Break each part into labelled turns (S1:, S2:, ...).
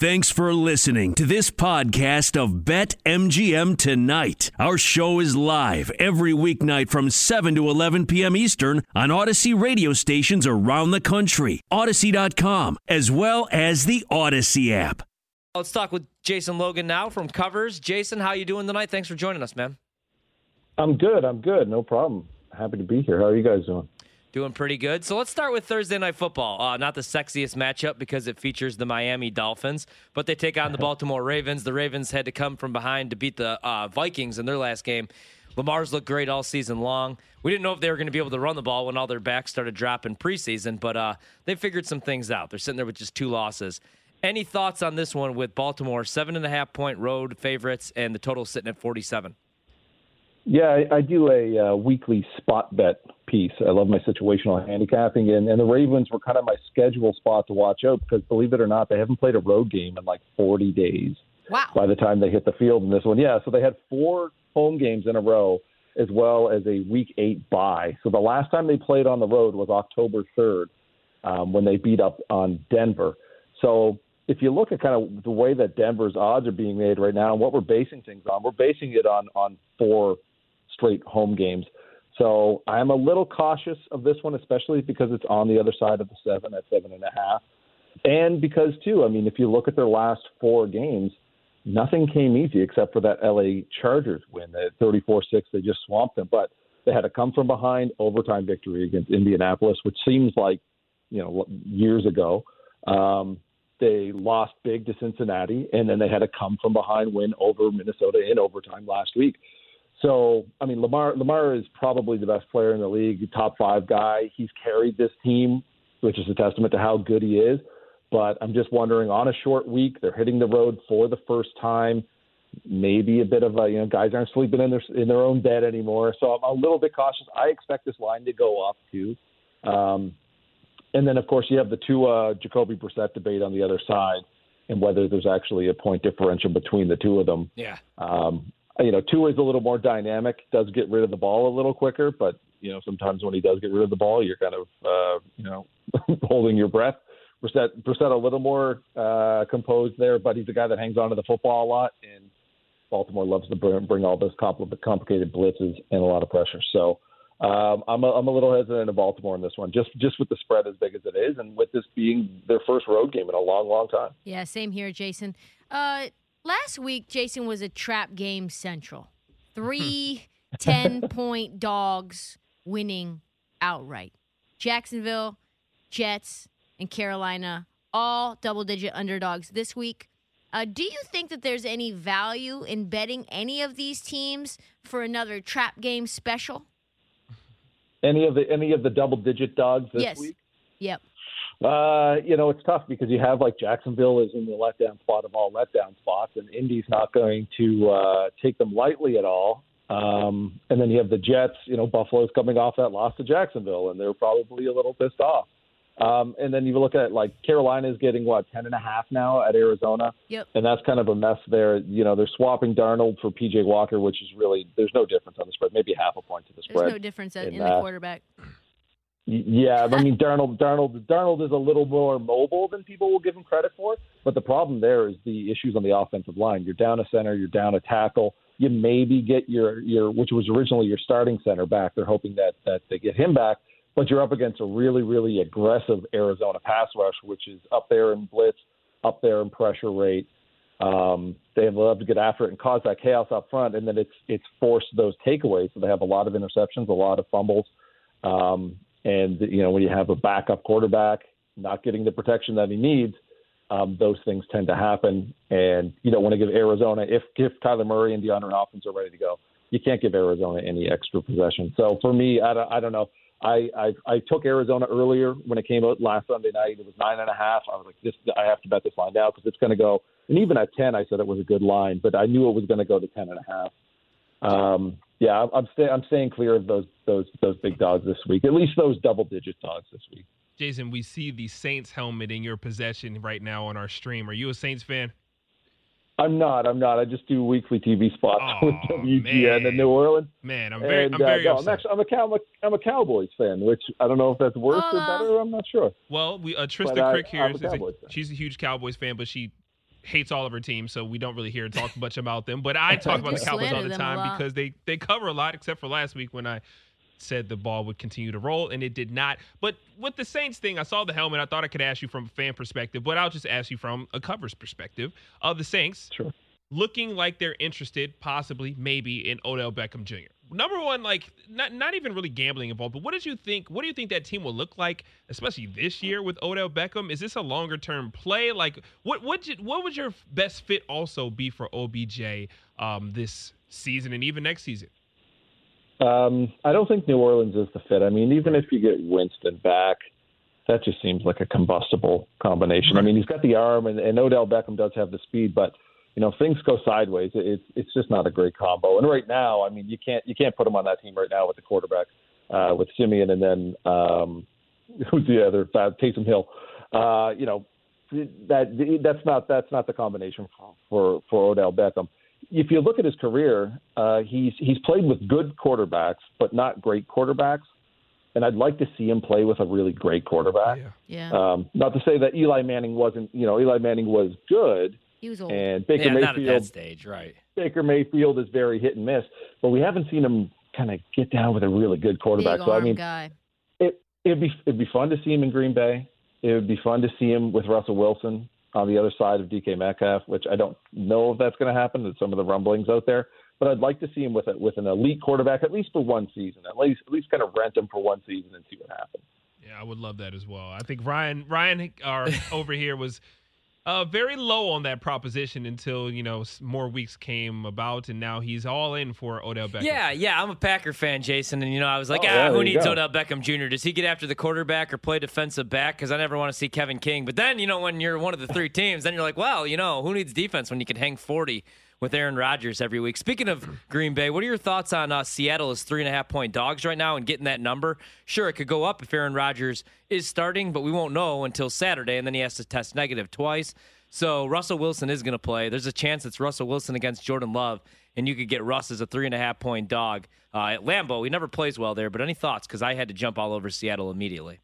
S1: Thanks for listening to this podcast of Bet MGM Tonight. Our show is live every weeknight from 7 to 11 p.m. Eastern on Audacy radio stations around the country, Audacy.com, as well as the Audacy app.
S2: Let's talk with Jason Logan now from Covers. Jason, how you doing tonight? Thanks for joining us, man.
S3: I'm good. I'm good. No problem. Happy to be here. How are you guys doing?
S2: Doing pretty good. So let's start with Thursday Night Football. Uh, not the sexiest matchup because it features the Miami Dolphins, but they take on the Baltimore Ravens. The Ravens had to come from behind to beat the uh, Vikings in their last game. Lamar's looked great all season long. We didn't know if they were going to be able to run the ball when all their backs started dropping preseason, but uh, they figured some things out. They're sitting there with just two losses. Any thoughts on this one with Baltimore, seven and a half point road favorites, and the total sitting at 47?
S3: Yeah, I, I do a uh, weekly spot bet piece. I love my situational handicapping, and, and the Ravens were kind of my schedule spot to watch out because, believe it or not, they haven't played a road game in like 40 days.
S4: Wow.
S3: By the time they hit the field in this one, yeah, so they had four home games in a row as well as a Week Eight bye. So the last time they played on the road was October 3rd um, when they beat up on Denver. So if you look at kind of the way that Denver's odds are being made right now and what we're basing things on, we're basing it on on four straight home games. So I'm a little cautious of this one, especially because it's on the other side of the seven at seven and a half. And because, too, I mean, if you look at their last four games, nothing came easy except for that LA Chargers win. At 34 6, they just swamped them. But they had a come from behind overtime victory against Indianapolis, which seems like, you know, years ago. Um, they lost big to Cincinnati, and then they had a come from behind win over Minnesota in overtime last week. So, I mean, Lamar Lamar is probably the best player in the league, top five guy. He's carried this team, which is a testament to how good he is. But I'm just wondering, on a short week, they're hitting the road for the first time. Maybe a bit of a, you know, guys aren't sleeping in their in their own bed anymore. So I'm a little bit cautious. I expect this line to go up too. Um, and then, of course, you have the Tua uh, Jacoby Brissett debate on the other side, and whether there's actually a point differential between the two of them.
S2: Yeah.
S3: Um, you know, Tua is a little more dynamic, does get rid of the ball a little quicker, but you know, sometimes when he does get rid of the ball, you're kind of uh, you know holding your breath. Brissett, Brissett a little more uh, composed there, but he's a guy that hangs on to the football a lot, and Baltimore loves to bring, bring all those compl- complicated blitzes and a lot of pressure. So um, I'm, a, I'm a little hesitant of Baltimore in this one, just just with the spread as big as it is, and with this being their first road game in a long, long time.
S4: Yeah, same here, Jason. Uh, last week, Jason was a trap game central. Three 10 point dogs winning outright. Jacksonville, Jets, and Carolina, all double digit underdogs this week. Uh, do you think that there's any value in betting any of these teams for another trap game special?
S3: Any of the any of the double digit dogs this
S4: yes.
S3: week?
S4: Yep.
S3: Uh, you know, it's tough because you have like Jacksonville is in the letdown spot of all letdown spots, and Indy's not going to uh, take them lightly at all. Um, and then you have the Jets. You know, Buffalo's coming off that loss to Jacksonville, and they're probably a little pissed off. Um, and then you look at like Carolina's getting what ten and a half now at Arizona,
S4: Yep.
S3: and that's kind of a mess there. You know, they're swapping Darnold for PJ Walker, which is really there's no difference on the spread, maybe half a point to the spread.
S4: There's no difference in,
S3: in
S4: in the quarterback.
S3: Yeah, I mean Darnold, Darnold, Darnold is a little more mobile than people will give him credit for. But the problem there is the issues on the offensive line. You're down a center, you're down a tackle. You maybe get your your which was originally your starting center back. They're hoping that that they get him back, but you're up against a really really aggressive Arizona pass rush, which is up there in blitz, up there in pressure rate. Um, they love to get after it and cause that chaos up front, and then it's it's forced those takeaways. So they have a lot of interceptions, a lot of fumbles. Um, and you know when you have a backup quarterback not getting the protection that he needs, um, those things tend to happen. And you don't want to give Arizona if if Kyler Murray and DeAndre Hopkins are ready to go, you can't give Arizona any extra possession. So for me, I don't, I don't know. I, I I took Arizona earlier when it came out last Sunday night. It was nine and a half. I was like, this I have to bet this line now because it's going to go. And even at ten, I said it was a good line, but I knew it was going to go to ten and a half. Um, yeah, I'm I'm, stay, I'm staying clear of those those those big dogs this week. At least those double digit dogs this week.
S5: Jason, we see the Saints helmet in your possession right now on our stream. Are you a Saints fan?
S3: I'm not. I'm not. I just do weekly TV spots
S5: Aw,
S3: with WGN
S5: man.
S3: in New Orleans.
S5: Man, I'm very,
S3: and,
S5: I'm very
S3: uh, no, I'm actually I'm a, cow, I'm a I'm a Cowboys fan, which I don't know if that's worse or
S4: Uh,
S3: better. I'm not sure.
S5: well, we uh, Trista
S3: But I-
S5: Crick here
S3: I'm a
S5: is a- she's a huge Cowboys fan, but she hates all of her teams, so we don't really hear talk much about them. But I talk about the Cowboys all the time because they they cover a lot, except for last week when I said the ball would continue to roll, and it did not. But with the Saints thing, I saw the helmet. I thought I could ask you from a fan perspective, but I'll just ask you from a covers perspective of the Saints.
S3: Sure.
S5: Looking like they're interested, possibly, maybe, in Odell Beckham Jr. Number one, like not not even really gambling involved, but what did you think? What do you think that team will look like, especially this year with Odell Beckham? Is this a longer term play? Like, what what what would your best fit also be for OBJ um, this season and even next season?
S3: Um, I don't think New Orleans is the fit. I mean, even if you get Winston back, that just seems like a combustible combination. I mean, he's got the arm, and, and Odell Beckham does have the speed, but you know, things go sideways. It's it's just not a great combo. And right now, I mean, you can't you can't put him on that team right now with the quarterback uh, with Siemian, and then um, who's the other uh, Taysom Hill. Uh, you know, that that's not that's not the combination for for, for Odell Beckham if you look at his career, uh, he's he's played with good quarterbacks, but not great quarterbacks. And I'd like to see him play with a really great quarterback.
S4: Yeah.
S3: yeah. Um, not to say that Eli Manning wasn't, you know, Eli Manning was good.
S4: He was old.
S3: And Baker
S2: yeah,
S3: Mayfield.
S2: Not at that stage, right?
S3: Baker Mayfield is very hit and miss, but we haven't seen him kind of get down with a really good quarterback.
S4: Big
S3: so I mean,
S4: guy.
S3: it it'd be it'd be fun to see him in Green Bay. It would be fun to see him with Russell Wilson on the other side of DK Metcalf, which I don't know if that's going to happen. There's some of the rumblings out there, but I'd like to see him with a, with an elite quarterback at least for one season, at least at least kind of rent him for one season and see what happens.
S5: Yeah, I would love that as well. I think Ryan Ryan our over here was uh, very low on that proposition until you know more weeks came about, and now he's all in for Odell Beckham.
S2: Yeah, yeah, I'm a Packer fan, Jason, and you know I was like,
S3: oh,
S2: ah,
S3: yeah,
S2: who needs
S3: go.
S2: Odell Beckham Jr.? Does he get after the quarterback or play defensive back? Because I never want to see Kevin King. But then you know when you're one of the three teams, then you're like, well, you know who needs defense when you can hang 40 with Aaron Rodgers every week. Speaking of Green Bay, what are your thoughts on uh, Seattle as three and a half point dogs right now and getting that number? Sure, it could go up if Aaron Rodgers is starting, but we won't know until Saturday, and then he has to test negative twice. So Russell Wilson is going to play. There's a chance it's Russell Wilson against Jordan Love, and you could get Russ as a three and a half point dog uh, at Lambeau. He never plays well there, but any thoughts? Because I had to jump all over Seattle immediately.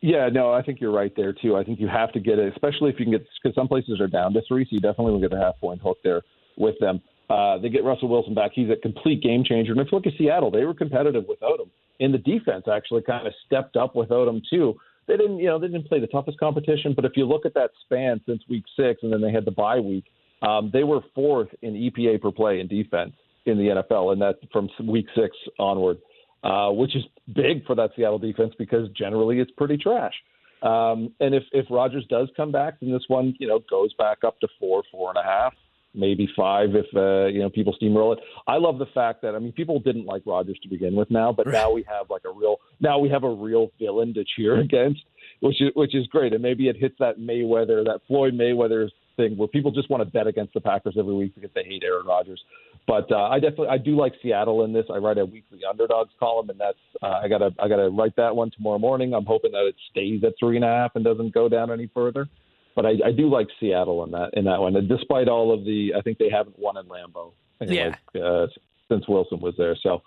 S3: Yeah, no, I think you're right there too. I think you have to get it, especially if you can get because some places are down to three, so you definitely will get the half point hook there with them. Uh, they get Russell Wilson back; he's a complete game changer. And if you look at Seattle, they were competitive without him. And the defense actually kind of stepped up without him too. They didn't, you know, they didn't play the toughest competition, but if you look at that span since week six, and then they had the bye week, um, they were fourth in EPA per play in defense in the NFL, and that from week six onward, uh, which is big for that Seattle defense because generally it's pretty trash. Um, and if if Rodgers does come back, then this one, you know, goes back up to four, four and a half, maybe five if uh, you know people steamroll it. I love the fact that I mean people didn't like Rodgers to begin with now, but
S2: Right.
S3: now we have like a real now we have a real villain to cheer against, which is which is great. And maybe it hits that Mayweather, that Floyd Mayweather thing where people just want to bet against the Packers every week because they hate Aaron Rodgers. But uh, I definitely I do like Seattle in this. I write a weekly underdogs column, and that's uh, I gotta I gotta write that one tomorrow morning. I'm hoping that it stays at three and a half and doesn't go down any further. But I, I do like Seattle in that in that one, and despite all of the, I think they haven't won in Lambeau
S2: Yeah.
S3: uh, since Wilson was there. So,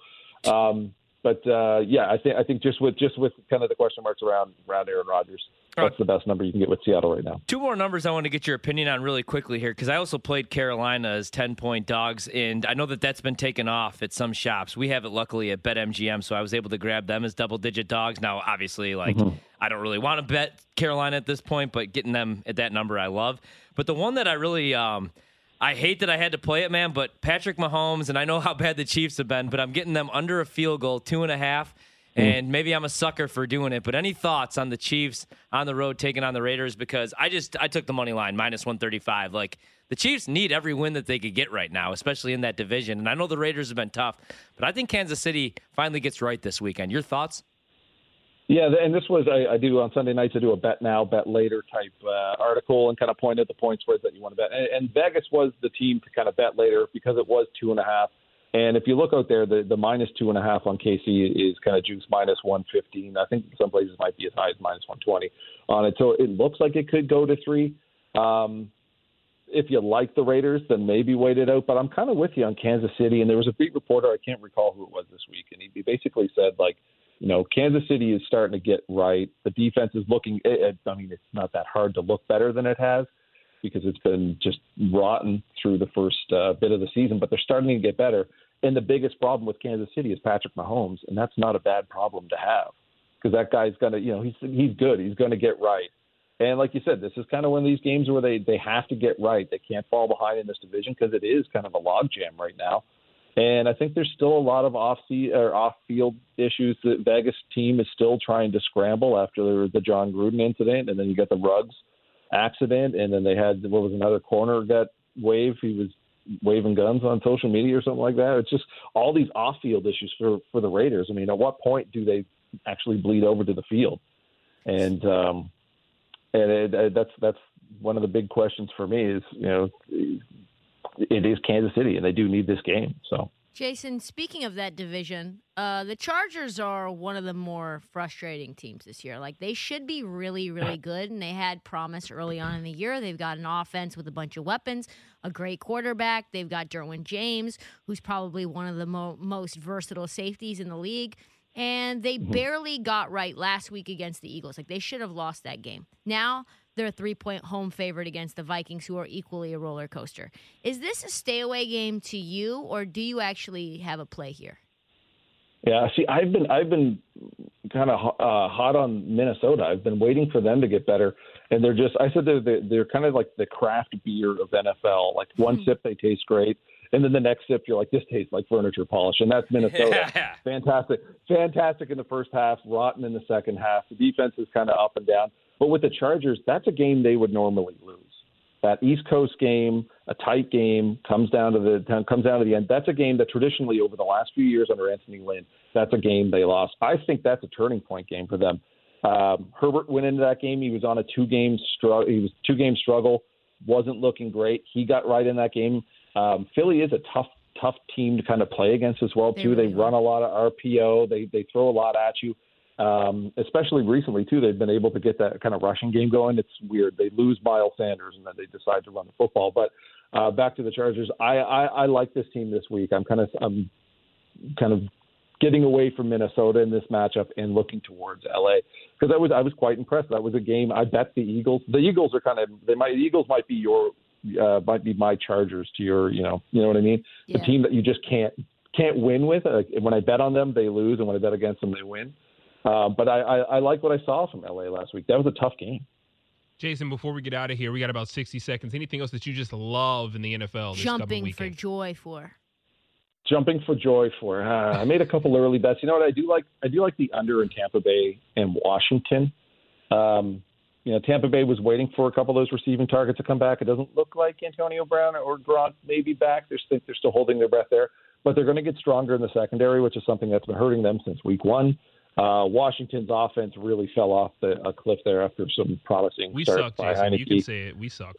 S3: um, but uh, yeah, I think I think just with just with kind of the question marks around around Aaron Rodgers, that's the best number you can get with Seattle right now.
S2: Two more numbers I want to get your opinion on really quickly here because I also played Carolina as 10 point dogs, and I know that that's been taken off at some shops. We have it luckily at BetMGM, so I was able to grab them as double digit dogs. Now, obviously, like I don't really want to bet Carolina at this point, but getting them at that number I love. But the one that I really. Um, I hate that I had to play it, man, but Patrick Mahomes, and I know how bad the Chiefs have been, but I'm getting them under a field goal, two and a half. And maybe I'm a sucker for doing it, but any thoughts on the Chiefs on the road taking on the Raiders? Because I just I took the money line minus 135. Like the Chiefs need every win that they could get right now, especially in that division. And I know the Raiders have been tough, but I think Kansas City finally gets right this weekend. Your thoughts?
S3: Yeah, and this was I, I do on Sunday nights. I do a bet now, bet later type uh, article, and kind of point at the point spreads that you want to bet. And, and Vegas was the team to kind of bet later because it was two and a half. And if you look out there, the, the minus two and a half on KC is kind of juice minus one fifteen. I think some places might be as high as minus one twenty on it. So it looks like it could go to three. Um, if you like the Raiders, then maybe wait it out. But I'm kind of with you on Kansas City. And there was a beat reporter, I can't recall who it was this week, and he basically said like, you know, Kansas City is starting to get right. The defense is looking. It, it, I mean, it's not that hard to look better than it has. because it's been just rotten through the first uh, bit of the season, but they're starting to get better. And the biggest problem with Kansas City is Patrick Mahomes, and that's not a bad problem to have because that guy's to, you know, he's he's good. He's to get right. And like you said, this is kind of one of these games where they they have to get right. They can't fall behind in this division because it is kind of a logjam right now. And I think there's still a lot of off or off field issues. The Vegas team is still trying to scramble after the Jon Gruden incident, and then you got the Ruggs accident, and then they had what was another corner got waved. He was waving guns on social media or something like that. It's just all these off field issues for for the Raiders. I mean, at what point do they actually bleed over to the field? And um, and it, it, that's that's one of the big questions for me is you know it is Kansas City and they do need this game. So
S4: Jason, speaking of that division, uh, the Chargers are one of the more frustrating teams this year. Like they should be really, really good, and they had promise early on in the year. They've got an offense with a bunch of weapons, a great quarterback. They've got Derwin James, who's probably one of the mo- most versatile safeties in the league. And they mm-hmm. barely got right last week against the Eagles. Like they should have lost that game. Now they're a three point home favorite against the Vikings, who are equally a roller coaster. Is this a stay away game to you, or do you actually have a play here?
S3: Yeah, see, I've been I've been kind of uh, hot on Minnesota. I've been waiting for them to get better, and they're just I said they're they're kind of like the craft beer of NFL. Like one mm-hmm. sip they taste great, and then the next sip you're like this tastes like furniture polish, and that's Minnesota. Yeah. Fantastic, fantastic in the first half, rotten in the second half. The defense is kind of up and down. But with the Chargers, that's a game they would normally lose. That East Coast game, a tight game, comes down to the comes down to the end. That's a game that traditionally, over the last few years under Anthony Lynn, that's a game they lost. I think that's a turning point game for them. Um, Herbert went into that game. He was on a two game struggle. He was two game struggle. Wasn't looking great. He got right in that game. Um, Philly is a tough tough team to kind of play against as well too. They, really they run a lot of RPO. They they throw a lot at you. Um, especially recently too, they've been able to get that kind of rushing game going. It's weird. They lose Miles Sanders and then they decide to run the football. But uh, back to the Chargers, I, I, I like this team this week. I'm kind of I'm kind of getting away from Minnesota in this matchup and looking towards LA because I was I was quite impressed. That was a game I bet the Eagles. The Eagles are kind of they might the Eagles might be your uh, might be my Chargers to your you know you know what I mean. Yeah. The team that you just can't can't win with. Uh, when I bet on them, they lose, and when I bet against them, they win. Uh, but I, I, I like what I saw from LA last week. That was a tough game.
S5: Jason, before we get out of here, we got about 60 seconds. Anything else that you just love in the NFL this
S4: Jumping for joy for.
S3: Jumping for joy for. Uh, I made a couple early bets. You know what I do like? I do like the under in Tampa Bay and Washington. Um, you know, Tampa Bay was waiting for a couple of those receiving targets to come back. It doesn't look like Antonio Brown or Gronk may be back. They think they're still holding their breath there, but they're going to get stronger in the secondary, which is something that's been hurting them since week one. Uh, Washington's offense really fell off the a cliff there after some promising.
S5: We
S3: suck,
S5: Jason. You can say it. We suck.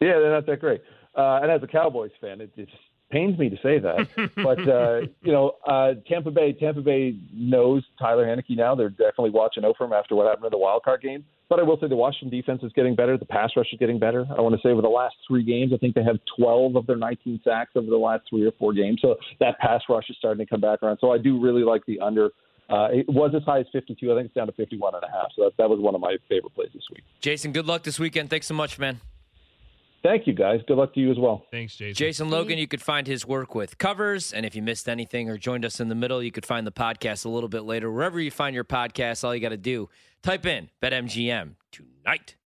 S3: Yeah, they're not that great. Uh, and as a Cowboys fan, it, it pains me to say that. but uh, you know, uh, Tampa Bay, Tampa Bay knows Tyler Heinicke now. They're definitely watching out for him after what happened in the wild card game. But I will say the Washington defense is getting better. The pass rush is getting better. I want to say over the last three games, I think they have 12 of their 19 sacks over the last three or four games. So that pass rush is starting to come back around. So I do really like the under uh, it was as high as 52. I think it's down to 51 and a half. So that, that was one of my favorite plays this week.
S2: Jason, good luck this weekend. Thanks so much, man.
S3: Thank you, guys. Good luck to you as well.
S5: Thanks, Jason.
S2: Jason Logan, you could find his work with covers. And if you missed anything or joined us in the middle, you could find the podcast a little bit later. Wherever you find your podcast, all you got to do, type in BetMGM tonight.